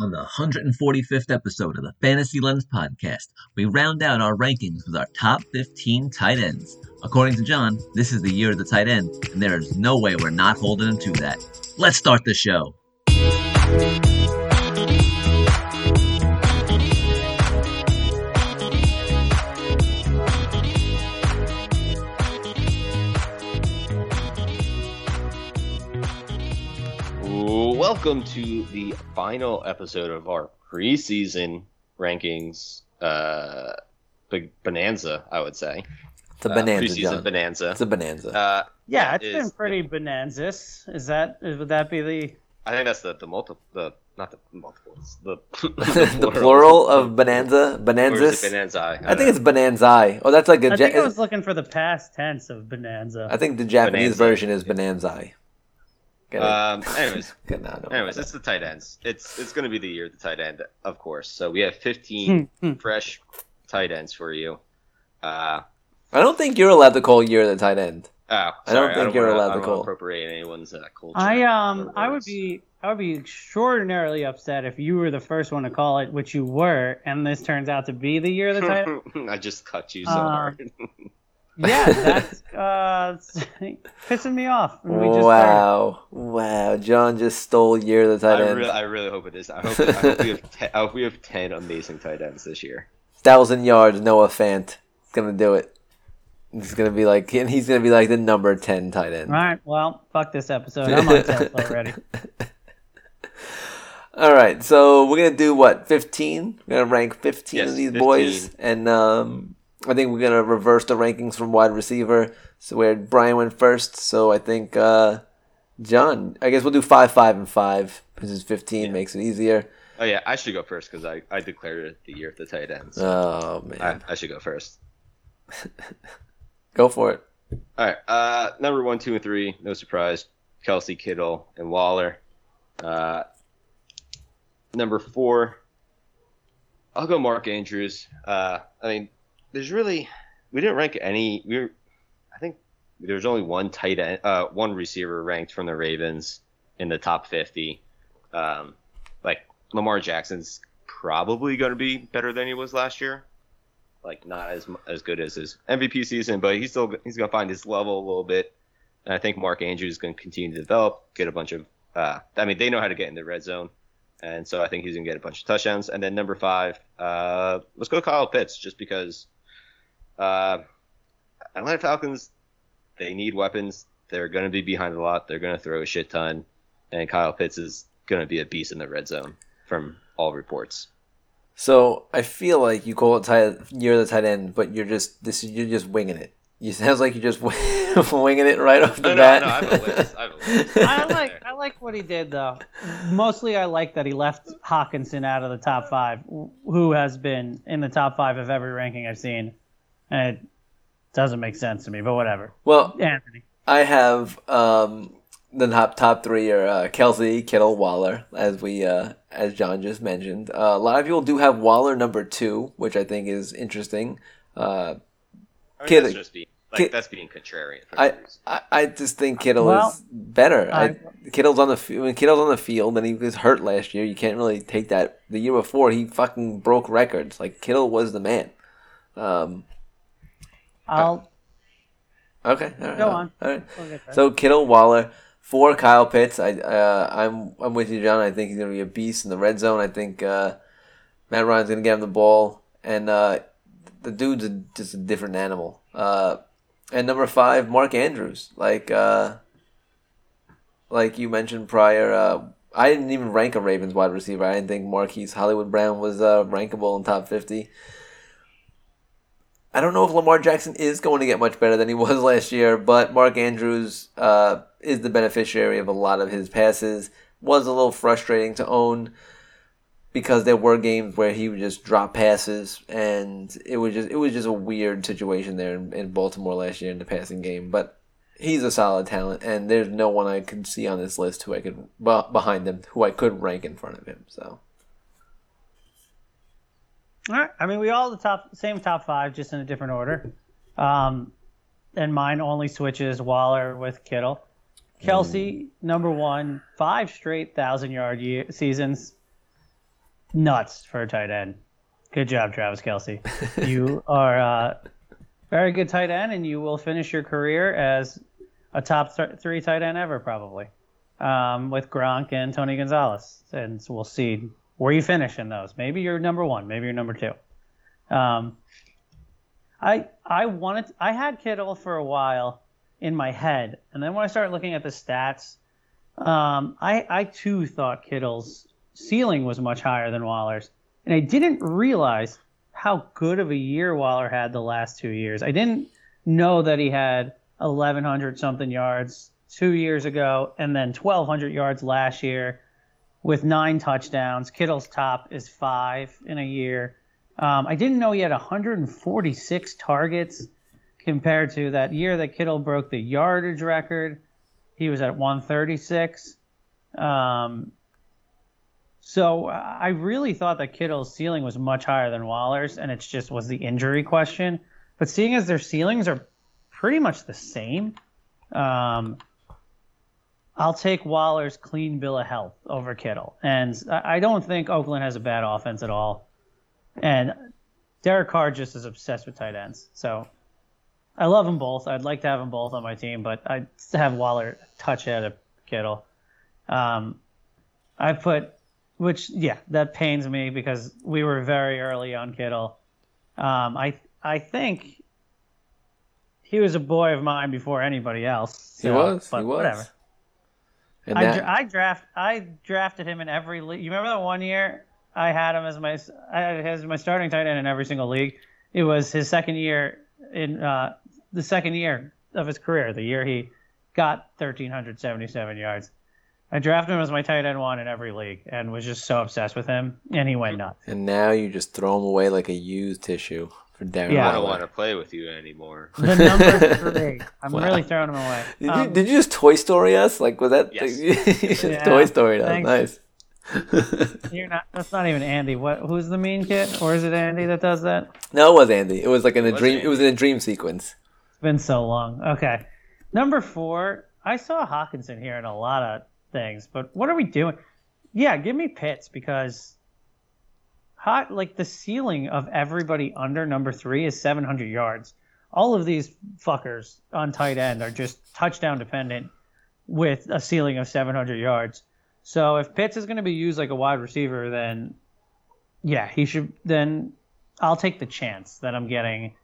On the 145th episode of the Fantasy Lens podcast, we round out our rankings with our top 15 tight ends. According to John, this is the year of the tight end, and there is no way we're not holding him to that. Let's start the show. Welcome to final episode of our preseason rankings uh, bonanza, I would say. It's a Uh, bonanza, preseason John. bonanza. It's a bonanza. Uh, Yeah, that it's is- been pretty bonanzas. Is that would that be the? I think that's the the multiple the not the multiples the the plural of bonanza, Or is it bonanzas. bonanza? I think it's bonanzai. Oh, that's like a. I Ja- think I was looking for the past tense of bonanza. I think the Japanese Bonanza. version is bonanzai. Get it? Um, anyways, no, no. anyways, it's the tight ends. It's it's going to be the year of the tight end, of course. So we have 15 Hmm, fresh tight ends for you. Uh, I don't think you're allowed to call you're the tight end. oh, I don't sorry, think you're wanna- allowed to call. appropriate anyone's uh, culture. I um I would be I would be extraordinarily upset if you were the first one to call it, which you were, and this turns out to be the year of the title. I just cut you so Uh, hard. yeah, that's uh pissing me off. And we just started. Wow, wow! John just stole year the tight end. I really, I really hope it is. I hope, I hope we have. ten, I hope we have ten amazing tight ends this year. Thousand yards, Noah Fant. He's gonna do it. He's gonna be like, and he's gonna be like the number ten tight end. All right, well, fuck this episode. I'm on Tesla already. All right, so we're gonna do what? Fifteen. We're gonna rank fifteen Yes, of these 15. boys, and um, I think we're gonna reverse the rankings from wide receiver. So where Brian went first, so I think uh, John. I guess we'll do five, five, and five because it's fifteen makes it easier. Oh yeah, I should go first because I, I declared it the year of the tight ends. Oh man, I, I should go first. go for it. All right, uh, number one, two, and three. No surprise. Kelce, Kittle, and Waller. Uh, number four. I'll go Mark Andrews. Uh, I mean, there's really we didn't rank any. We were, I think there's only one tight end, uh, one receiver ranked from the Ravens in the top 50. Um, like Lamar Jackson's probably going to be better than he was last year. Like not as as good as his MVP season, but he's still he's going to find his level a little bit. And I think Mark Andrews is going to continue to develop, get a bunch of. Uh, I mean, they know how to get in the red zone, and so I think he's going to get a bunch of touchdowns. And then number five, uh, let's go Kyle Pitts, just because. Uh, Atlanta Falcons, they need weapons. They're going to be behind a lot. They're going to throw a shit ton, and Kyle Pitts is going to be a beast in the red zone from all reports. So I feel like you call it tight. You're the tight end, but you're just this. You're just winging it. You sounds like you're just winging it right off the No, no, bat. no, I have a list. I have a list. I like I like what he did though. Mostly, I like that he left Hockenson out of the top five, who has been in the top five of every ranking I've seen, and it doesn't make sense to me. But whatever. well, Anthony. I have um, the top top three are uh, Kelce, Kittle, Waller, as we uh, as John just mentioned. Uh, a lot of people do have Waller number two, which I think is interesting. Uh, I mean, Kid- that's just being like kid- that's being contrarian. I. I I just think Kittle Well, is better. I, I- Kittle's on the f- when Kittle's on the field and he was hurt last year. You can't really take that. The year before, he fucking broke records. Like Kittle was the man. Um, I'll okay, all right, Go on. All right. we'll. So Kittle, Waller, for Kyle Pitts. I uh, I'm I'm with you, John. I think he's gonna be a beast in the red zone. I think uh, Matt Ryan's gonna get him the ball, and uh, the dude's a, just a different animal. Uh, and number five, Mark Andrews. Like uh, like you mentioned prior, uh, I didn't even rank a Ravens wide receiver. I didn't think Marquise Hollywood Brown was uh, rankable in top fifty. I don't know if Lamar Jackson is going to get much better than he was last year, but Mark Andrews uh, is the beneficiary of a lot of his passes. Was a little frustrating to own because there were games where he would just drop passes, and it was just it was just a weird situation there in, in Baltimore last year in the passing game. But he's a solid talent, and there's no one I could see on this list who I could behind him who I could rank in front of him. So All right. I mean, we all the top same top five, just in a different order. Um, and mine only switches Waller with Kittle. Kelce, number one, five straight thousand yard year, seasons. nuts for a tight end. Good job, Travis Kelce. you are a very good tight end, and you will finish your career as a top th- three tight end ever, probably, um, with Gronk and Tony Gonzalez. And so we'll see where you finish in those. Maybe you're number one, maybe you're number two. Um, I I wanted I had Kittle for a while in my head, and then when I started looking at the stats, um, I I too thought Kittle's ceiling was much higher than Waller's, and I didn't realize how good of a year Waller had the last two years. I didn't know that he had 1,100 something yards two years ago, and then 1,200 yards last year with nine touchdowns. Kittle's top is five in a year. Um, I didn't know he had 146 targets compared to that year that Kittle broke the yardage record. He was at 136. Um, so I really thought that Kittle's ceiling was much higher than Waller's, and it just was the injury question. But seeing as their ceilings are pretty much the same, um, I'll take Waller's clean bill of health over Kittle. And I don't think Oakland has a bad offense at all. And Derek Carr just is obsessed with tight ends. So I love them both. I'd like to have them both on my team, but I have Waller touch ahead of Kittle. Um, I put, which yeah, that pains me because we were very early on Kittle. Um, I I think he was a boy of mine before anybody else. he was. but He was. whatever. And I, that- I draft I drafted him in every league. You remember that one year I had him as my I had him as my starting tight end in every single league. It was his second year in uh, the second year of his career, the year he got 1377 yards. I drafted him as my tight end one in every league and was just so obsessed with him, and he went nuts. and now you just throw him away like a used tissue for Darren Yeah. I don't want to play with you anymore. The number three, I'm Wow. really throwing him away. Did, you, Um, did you just Toy Story us? Like, was that? Yes. you just Yeah, Toy Story us. Nice. You're not. That's not even Andy. What? Who's the mean kid? Or is it Andy that does that? no, it was Andy. It was like in a It was dream. Andy. It was in a dream sequence. It's been so long. Okay. Number four, I saw Hockenson here in a lot of things, but what are we doing? Yeah, give me Pitts because hot like the ceiling of everybody under number three is 700 yards. All of these fuckers on tight end are just touchdown dependent with a ceiling of 700 yards. So if Pitts is going to be used like a wide receiver, then yeah, he should. Then I'll take the chance that I'm getting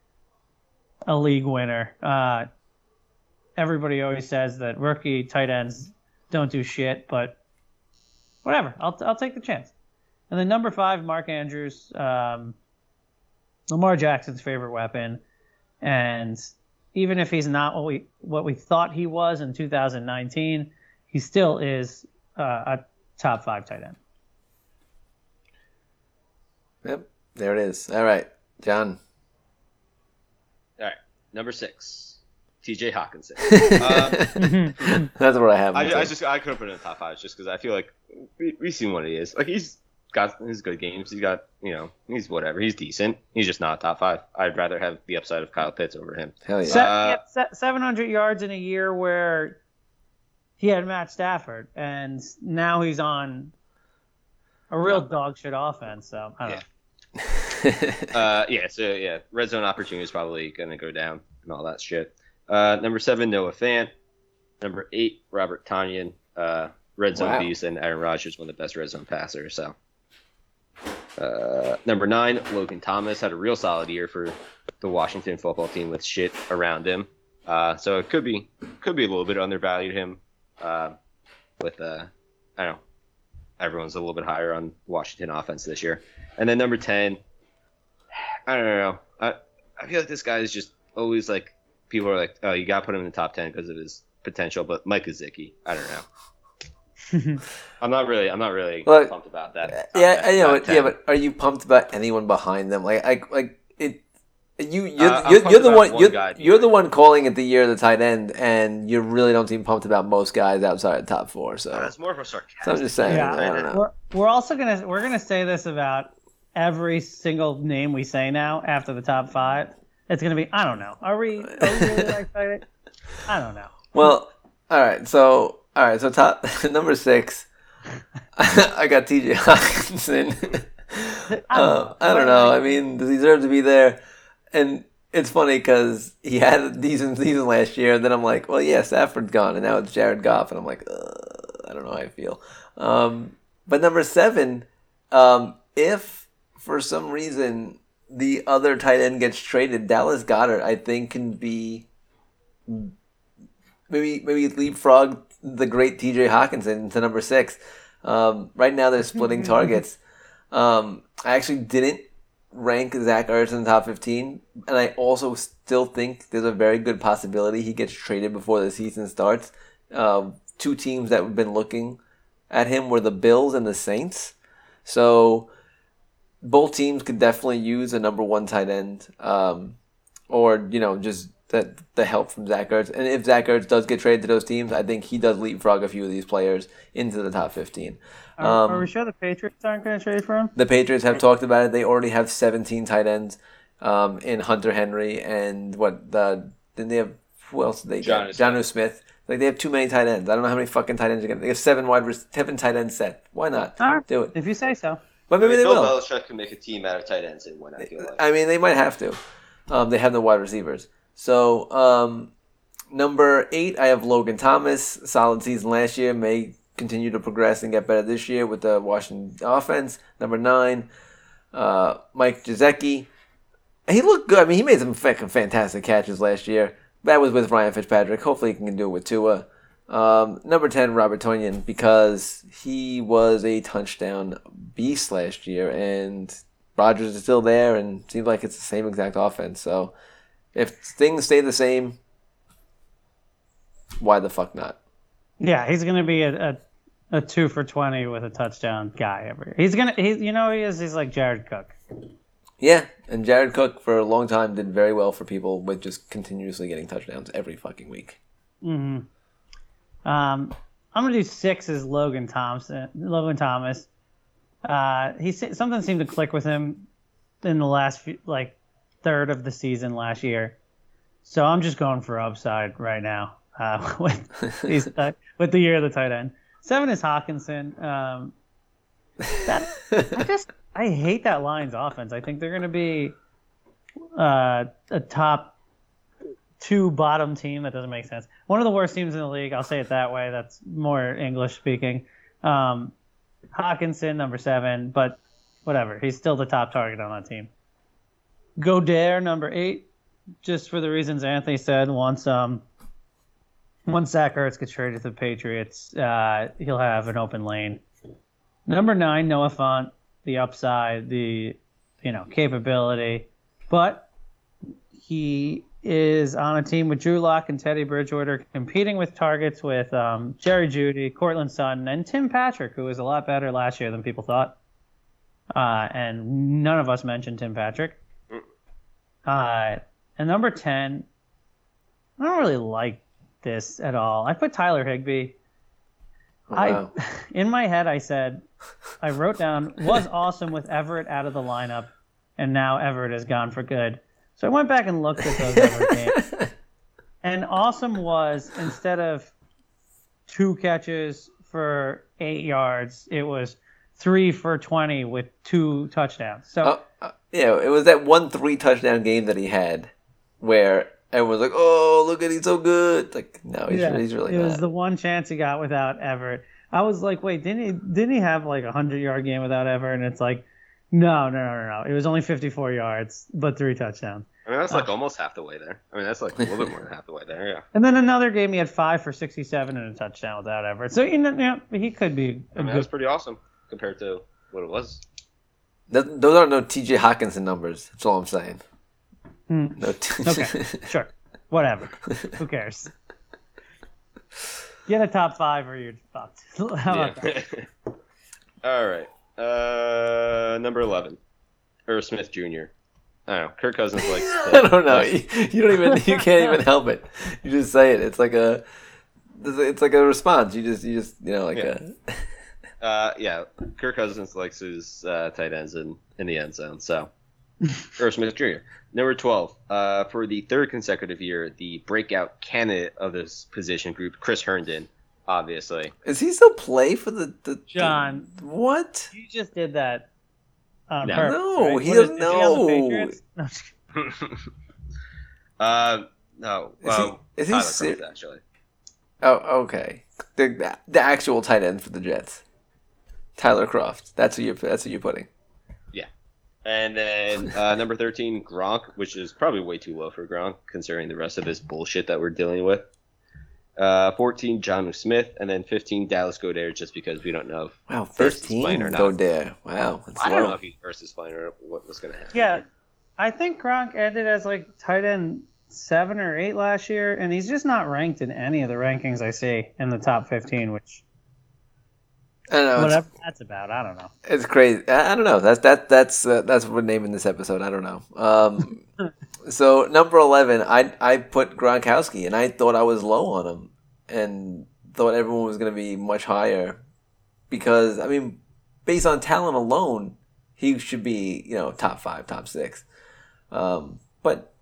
a league winner. Uh, everybody always says that rookie tight ends don't do shit, but whatever. I'll I'll take the chance. And then number five, Mark Andrews, um, Lamar Jackson's favorite weapon, and even if he's not what we what we thought he was in 2019, he still is uh, a top five tight end. Yep. There it is. All right, John. All right, number six, T.J. Hockenson. Um, That's what I have. I, I just I couldn't put him in the top five just because I feel like we, we've seen what he is. Like he's got his good games. He's got you know he's whatever. He's decent. He's just not top five. I'd rather have the upside of Kyle Pitts over him. Hell yeah. Se- Uh, yeah, 700 yards in a year where he had Matt Stafford, and now he's on a real dog shit offense. So I don't Yeah. know. Uh, yeah, so yeah, red zone opportunity is probably gonna go down and all that shit. Uh, number seven, Noah Fant. Number eight, Robert Tonyan. Uh, red zone Wow. beast and Aaron Rodgers, one of the best red zone passers. So, uh, number nine, Logan Thomas had a real solid year for the Washington football team with shit around him. Uh, so it could be could be a little bit undervalued him. Uh, with uh, I don't know, everyone's a little bit higher on Washington offense this year. And then number ten, I don't know. I I feel like this guy is just always like people are like, oh, you got to put him in the top ten because of his potential. But Mike Gesicki, I don't know. I'm not really, I'm not really Look, pumped about that. yeah, top I know. but- Yeah, but are you pumped about anyone behind them? Like, I like it. You, you're, Uh, you're, you're the one. one you're, you're the one calling it the year of the tight end, and you really don't seem pumped about most guys outside the top four. So, that's more of a so I'm just saying. Yeah. I don't know. We're, we're also gonna we're gonna say this about every single name we say now after the top five. It's gonna be I don't know. Are we, are we really excited? I don't know. Well, all right. So, all right. So, top number six, I got T.J. Hockenson. Uh, I don't know. I mean, does he deserve to be there? And it's funny because he had a decent season last year, and then I'm like, well, yeah, Stafford's gone, and now it's Jared Goff, and I'm like, I don't know how I feel. Um, but number seven, um, if for some reason the other tight end gets traded, Dallas Goedert, I think, can be maybe maybe leapfrog the great T.J. Hockenson to number six. Um, right now they're splitting targets. Um, I actually didn't rank Zach Ertz in the top 15, and I also still think there's a very good possibility he gets traded before the season starts. Uh, two teams that have been looking at him were the Bills and the Saints. So both teams could definitely use a number one tight end, um, or you know just that the help from Zach Ertz. And if Zach Ertz does get traded to those teams, I think he does leapfrog a few of these players into the top fifteen. Are, Um, are we sure the Patriots aren't going to trade for him? the Patriots have talked about it. They already have 17 tight ends um, in Hunter Henry and what the didn't they have? Who else did they Jonnu get? Jonnu Smith. Like they have too many tight ends. I don't know how many fucking tight ends you get. They have seven wide, rec- seven tight ends set. Why not All right. do it? If you say so. But maybe they Bill will. Belichick can make a team out of tight ends and win. I feel like. I mean, they might have to. Um, they have the wide receivers. So um, number eight, I have Logan Thomas. Solid season last year. May continue to progress and get better this year with the Washington offense. Number nine, uh, Mike Gesicki. He looked good. I mean, he made some fantastic catches last year. That was with Ryan Fitzpatrick. Hopefully, he can do it with Tua. Um, number 10, Robert Tonyan, because he was a touchdown beast last year, and Rodgers is still there, and seems like it's the same exact offense. So, if things stay the same, why the fuck not? Yeah, he's going to be a, a a two for twenty with a touchdown guy every year. He's gonna, he's you know, he is. He's like Jared Cook. Yeah, and Jared Cook for a long time did very well for people with just continuously getting touchdowns every fucking week. hmm Um, I'm gonna do six as Logan Thompson. Logan Thomas. Uh, he something seemed to click with him in the last few, like third of the season last year. So I'm just going for upside right now uh, with these, uh, with the year of the tight end. Seven is Hockenson. Um, that I just I hate that Lions offense. I think they're going to be uh, a top two bottom team. That doesn't make sense. One of the worst teams in the league. I'll say it that way. That's more English speaking. Um, Hockenson, number seven, but whatever. He's still the top target on that team. Goedert, number eight, just for the reasons Anthony said. Once um, once Zach Ertz gets traded to the Patriots, uh, he'll have an open lane. Number nine, Noah Fant, the upside, the you know capability, but he is on a team with Drew Lock and Teddy Bridgewater, competing with targets with um, Jerry Jeudy, Courtland Sutton, and Tim Patrick, who was a lot better last year than people thought. Uh, and none of us mentioned Tim Patrick. Uh, and number ten, I don't really like this at all. I put Tyler Higbee. Oh, wow. I in my head I said I wrote down was awesome with Everett out of the lineup, and now Everett is gone for good. So I went back and looked at those Everett games, and awesome was instead of two catches for eight yards, it was three for twenty with two touchdowns. So Uh, uh, yeah, it was that one three touchdown game that he had where everyone's like, "Oh, look at he's so good." Like, no, he's, yeah, he's really it was the one chance he got without Everett. I was like, wait, didn't he didn't he have like a hundred yard game without Everett? And it's like, no, no, no, no, no. It was only fifty four yards, but three touchdowns. I mean, that's like almost half the way there. I mean, that's like a little bit more than half the way there. Yeah. And then another game he had five for sixty seven and a touchdown without Everett. So you know, yeah, he could be I mean, that was good. pretty awesome compared to what it was. Th- those aren't no T.J. Hockenson numbers. That's all I'm saying. Hmm. No. T- Okay, sure, whatever. Who cares? Get a top five or you're fucked. How about that? All right. Uh, number eleven, Irv Smith Jr. I don't know. Kirk Cousins likes. I don't know. You, you don't even. You can't even help it. You just say it. It's like a. It's like a response. You just. You just. You know, like Yeah. a. Uh, yeah, Kirk Cousins likes his uh, tight ends in, in the end zone. So, Irv Smith Jr. Number 12, uh, for the third consecutive year, the breakout candidate of this position group, Chris Herndon, obviously. Is he still play for the the John. the- what? You just did that on No. purpose, No, right? he What is- doesn't is he on the know. No, just kidding. uh, no. Is he- is he Tyler ser- Kroft, actually. Oh, okay. The the actual tight end for the Jets, Tyler Kroft. That's who you're. That's who you're putting. Yeah, and then uh, number 13, Gronk, which is probably way too low for Gronk, considering the rest of this bullshit that we're dealing with. Uh, 14, John Smith. And then 15, Dallas Goedert, just because we don't know. If, Wow, Versus fifteen. Or not. Go there. Wow, that's I don't low. know if he's versus Spine or what was going to happen. Yeah, I think Gronk ended as like tight end seven or eight last year, and he's just not ranked in any of the rankings I see in the top 15, which I don't know. Whatever that's about, I don't know. it's crazy. I, I don't know. That's that. That's uh, that's what we're naming this episode. I don't know. Um, so number eleven, I I put Gronkowski, and I thought I was low on him, and thought everyone was going to be much higher, because I mean, based on talent alone, he should be you know top five, top six. Um, but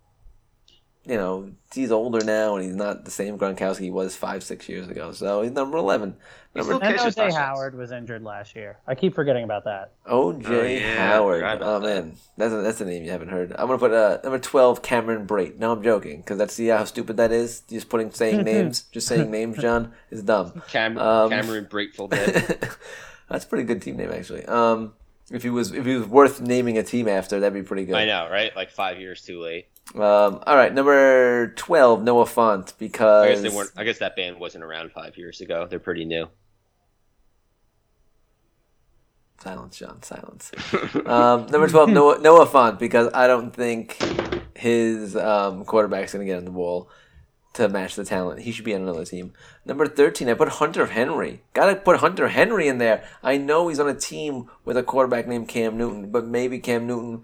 you know he's older now, and he's not the same Gronkowski he was five, six years ago. So he's number eleven. He's Number still And catches OJ touchdowns. Howard was injured last year. I keep forgetting about that. OJ Oh, yeah, Howard. forgot Oh man, that's a, that's a name you haven't heard. I'm gonna put uh, number twelve, Cameron Brate. No, I'm joking, because that's see how stupid that is. Just putting saying names, just saying names, John is dumb. Cam- Um, Cameron Grateful Dead. that's a pretty good team name actually. Um, if he was if he was worth naming a team after, that'd be pretty good. I know, right? Like five years too late. Um, all right, number twelve, Noah Fant, I because guess they weren't. I guess that band wasn't around five years ago. They're pretty new. Silence, John. Silence. um, number twelve, Noah, Noah Fant, because I don't think his um, quarterback's going to get on the ball to match the talent. He should be on another team. Number thirteen, I put Hunter Henry. Got to put Hunter Henry in there. I know he's on a team with a quarterback named Cam Newton, but maybe Cam Newton,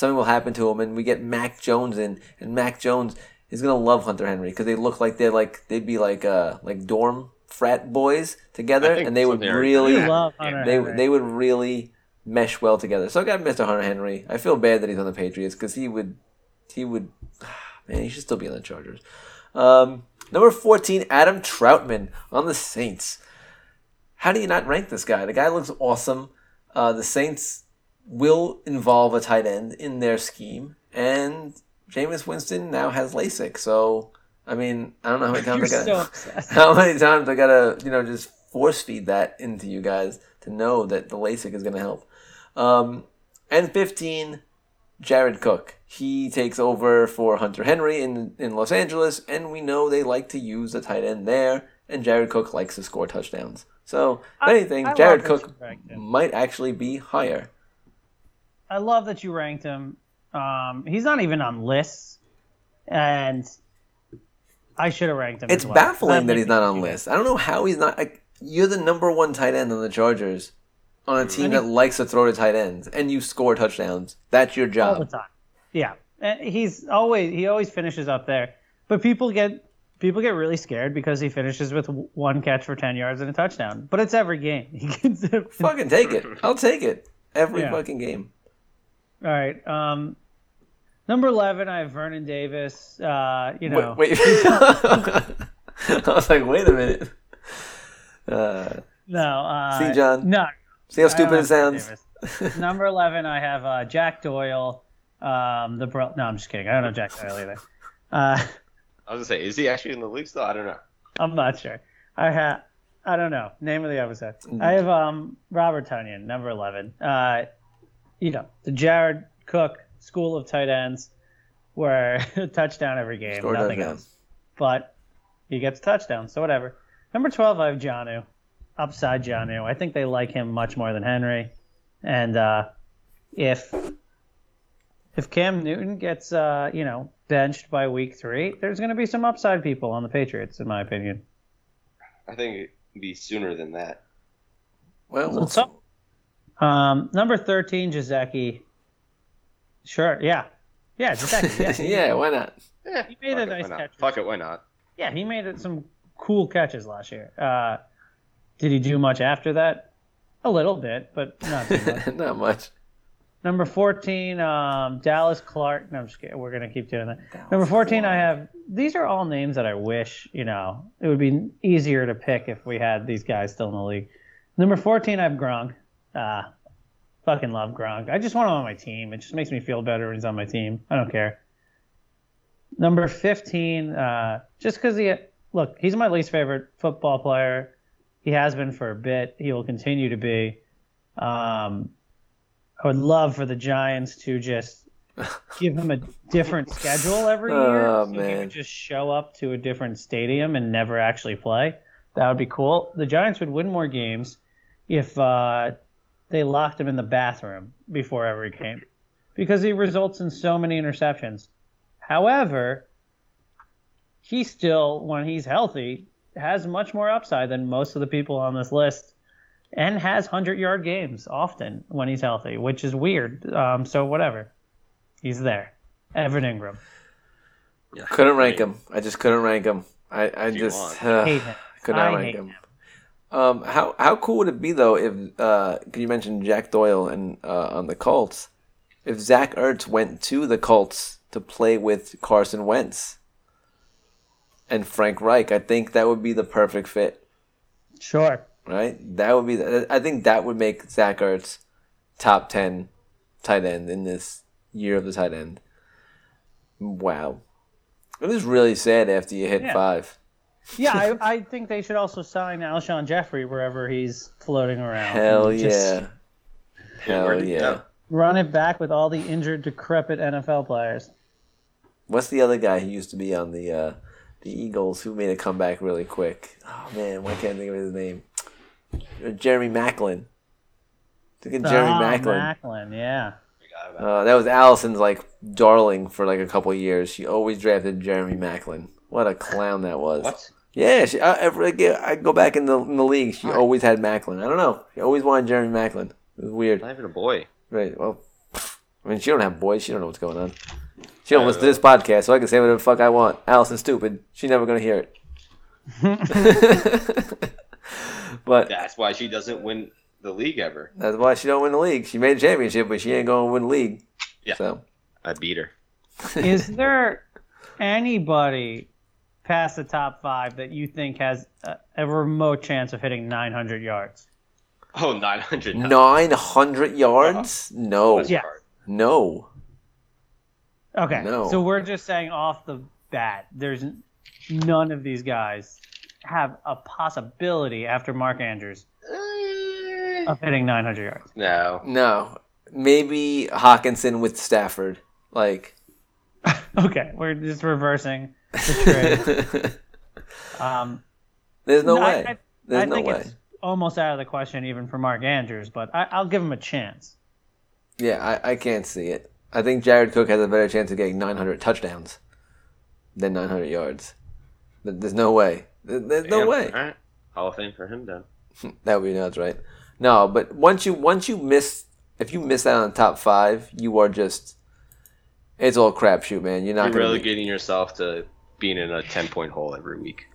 something will happen to him, and we get Mac Jones in, and Mac Jones is going to love Hunter Henry because they look like they're like they'd be like uh like dorm frat boys together, and they would really I love Hunter they Henry. they would really mesh well together. So I got Mr. Hunter Henry. I feel bad that he's on the Patriots because he would he would man he should still be on the Chargers. Um, number fourteen, Adam Trautman on the Saints. How do you not rank this guy? The guy looks awesome. Uh, the Saints will involve a tight end in their scheme, and Jameis Winston now has LASIK. So I mean, I don't know how many times I got how many times I gotta, you know, just force feed that into you guys to know that the LASIK is gonna help. Um, and 15, Jared Cook. He takes over for Hunter Henry in, in Los Angeles, and we know they like to use the tight end there, and Jared Cook likes to score touchdowns. So, if I- anything, I Jared Cook you ranked him. might actually be higher. I love that you ranked him. Um, he's not even on lists, and I should have ranked him. It's as well. baffling that he's not on lists. I don't know how he's not. Like, you're the number one tight end on the Chargers, on a team And that likes to throw to tight ends, and you score touchdowns. That's your good all the job. time. Yeah, And he's always he always finishes up there, but people get people get really scared because he finishes with one catch for ten yards and a touchdown. But it's every game. He gets it. Fucking take it. I'll take it every Yeah. fucking game. All right. Um, number eleven, I have Vernon Davis. Uh, you know, Wait, wait. I was like, wait a minute. Uh, no. Uh, See, John? No. see how stupid it sounds? Number eleven, I have uh, Jack Doyle. Um, the bro- no, I'm just kidding. I don't know Jack Doyle either. Uh, I was gonna say, is he actually in the league still? I don't know. I'm not sure. I have. I don't know. Name of the episode. I have um Robert Tonyan, number eleven. Uh, you know the Jared Cook School of Tight Ends, where a touchdown every game, Score nothing touchdown. else. But he gets touchdowns, so whatever. Number twelve, I have Jonnu, upside Jonnu. I think they like him much more than Henry, and uh, if if Cam Newton gets uh, you know benched by week three, there's going to be some upside people on the Patriots, in my opinion. I think it'd be sooner than that. Well, we'll So- Um, number thirteen, Gesicki. Sure, yeah, yeah, Gesicki. Yeah, yeah, why not? Yeah, He made fuck a it, nice why catch. Fuck it, why not? yeah, he made some cool catches last year. Uh, did he do much after that? A little bit, but not too much. not much. Number 14, um, Dallas Clark. No, I'm just kidding. We're going to keep doing that. Number 14, I have. These are all names that I wish, you know, it would be easier to pick if we had these guys still in the league. Number 14, I have Gronk. Uh, Fucking love Gronk. I just want him on my team. It just makes me feel better when he's on my team. I don't care. Number 15, uh, just because he, look, he's my least favorite football player. He has been for a bit. He will continue to be. Um, I would love for the Giants to just give him a different schedule every year. Oh, so he man. would just show up to a different stadium and never actually play. That would be cool. The Giants would win more games if uh, they locked him in the bathroom before every game because he results in so many interceptions. However, he still, when he's healthy, has much more upside than most of the people on this list and has 100 yard games often when he's healthy, which is weird. Um, so, whatever. He's there. Evan Engram. Yeah. Couldn't rank him. I just couldn't rank him. I, I just uh, Hate him. could not I rank hate him. him. Um, how how cool would it be though if uh, you mentioned Jack Doyle and uh, on the Colts, if Zach Ertz went to the Colts to play with Carson Wentz and Frank Reich, I think that would be the perfect fit, Sure. right? That would be. The, I think that would make Zach Ertz top ten tight end in this year of the tight end. Wow, it is really sad after you hit Yeah. five. Yeah, I, I think they should also sign Alshon Jeffery wherever he's floating around. Hell Just yeah. Hell yeah. Run it back with all the injured, decrepit NFL players. What's the other guy who used to be on the uh, the Eagles who made a comeback really quick? Oh man, why can't I think of his name? Uh, Jeremy Maclin. Look at Jeremy Ah, Maclin. Maclin, yeah. Forgot Uh, that was Allison's like darling for like a couple years. She always drafted Jeremy Maclin. What a clown that was. What? Yeah, she, I, every, like, I go back in the in the league. She always had Maclin. I don't know. She always wanted Jeremy Maclin. It was weird. Not even a boy. Right. Well, I mean, she don't have boys. She don't know what's going on. She don't listen to this podcast, so I can say whatever the fuck I want. Allison's stupid. She's never gonna hear it. but That's why she doesn't win the league ever. that's why she don't win the league. She made a championship, but she ain't gonna win the league. Yeah. So I beat her. Is there anybody past the top five that you think has a, a remote chance of hitting 900 yards? Oh, 900. 900 yards? Uh-huh. No. Yeah. No. Okay, No. so we're just saying off the bat, there's none of these guys have a possibility after Mark Andrews of hitting 900 yards. No. No. Maybe Hockenson with Stafford. Like Okay, we're just reversing the trade. Um, there's no I- way. I, there's I no think way. it's almost out of the question even for Mark Andrews, but I, I'll give him a chance. Yeah, I, I can't see it. I think Jared Cook has a better chance of getting 900 touchdowns than 900 yards. Th- There's no way. There's no Damn. way. All right. Hall of Fame for him then. That would be nuts, right? No, but once you once you miss, if you miss out on the top five, you are just. It's all crapshoot, man. You're not You're gonna. be- relegating yourself to being in a 10 point hole every week.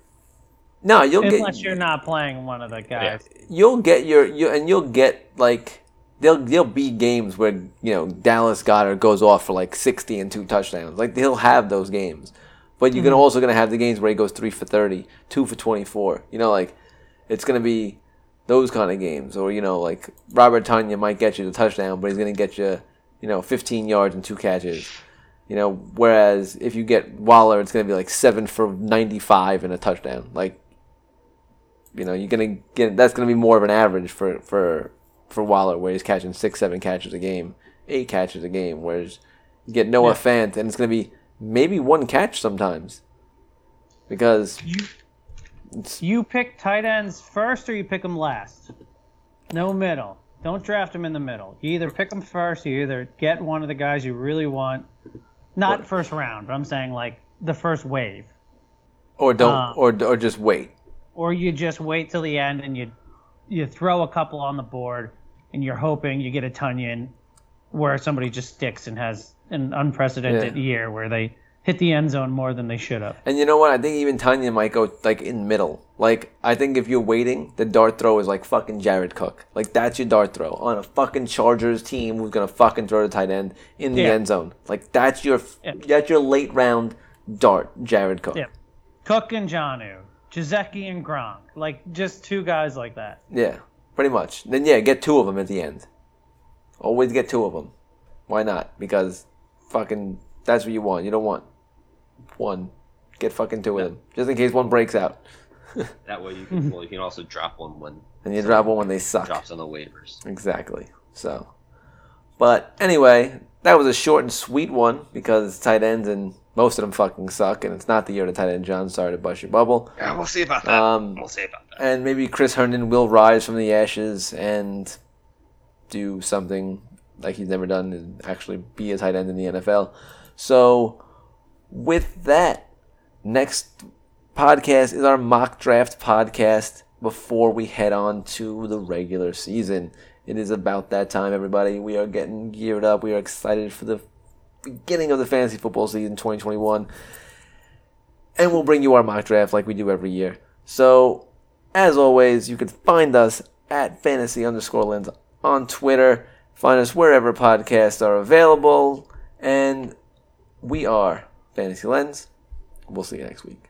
no, you'll Unless get. you're not playing one of the guys. You'll get your you and you'll get like. There'll, there'll be games where you know Dallas Goedert goes off for like sixty and two touchdowns. Like he'll have those games, but you're gonna hmm. also gonna have the games where he goes three for 30, two for twenty four. You know, like it's gonna be those kind of games, or you know, like Robert Tanya might get you the touchdown, but he's gonna get you, you know, fifteen yards and two catches. You know, whereas if you get Waller, it's gonna be like seven for ninety five and a touchdown. Like, you know, you're gonna get that's gonna be more of an average for for for Waller, where he's catching six, seven catches a game, eight catches a game. Whereas you get Noah Yeah. Fant, and it's gonna be maybe one catch sometimes, because You you pick tight ends first or you pick them last. No middle. Don't draft them in the middle. You either pick them first, you either get one of the guys you really want. Not first round, but I'm saying like the first wave. or don't Uh, or or just wait. Or you just wait till the end and you you throw a couple on the board and you're hoping you get a Tonyan where somebody just sticks and has an unprecedented Yeah. year where they hit the end zone more than they should have. And you know what? I think even Tanya might go like in middle. Like I think if you're waiting, the dart throw is like fucking Jared Cook. Like that's your dart throw on a fucking Chargers team who's gonna fucking throw the tight end in the Yeah. end zone. Like that's your Yeah. that's your late round dart, Jared Cook. Yeah. Cook and Jonnu, Gesicki and Gronk, like just two guys like that. Yeah, pretty much. Then yeah, get two of them at the end. Always get two of them. Why not? Because fucking that's what you want. You don't want one. Get fucking two of them, just in case one breaks out, That way you can well you can also drop one when and you drop one when they suck. drops on the waivers. Exactly. So, but anyway, that was a short and sweet one because tight ends and most of them fucking suck, and it's not the year to tight end. John, sorry to bust your bubble. Yeah, we'll see about that. Um, we'll see about that. and maybe Chris Herndon will rise from the ashes and do something like he's never done and actually be a tight end in the NFL. So, with that, next podcast is our mock draft podcast before we head on to the regular season. It is about that time, everybody. We are getting geared up. We are excited for the beginning of the fantasy football season 2021. And we'll bring you our mock draft like we do every year. So, as always, you can find us at fantasy underscore lens on Twitter. Find us wherever podcasts are available. And we are Fantasy Lens. We'll see you next week.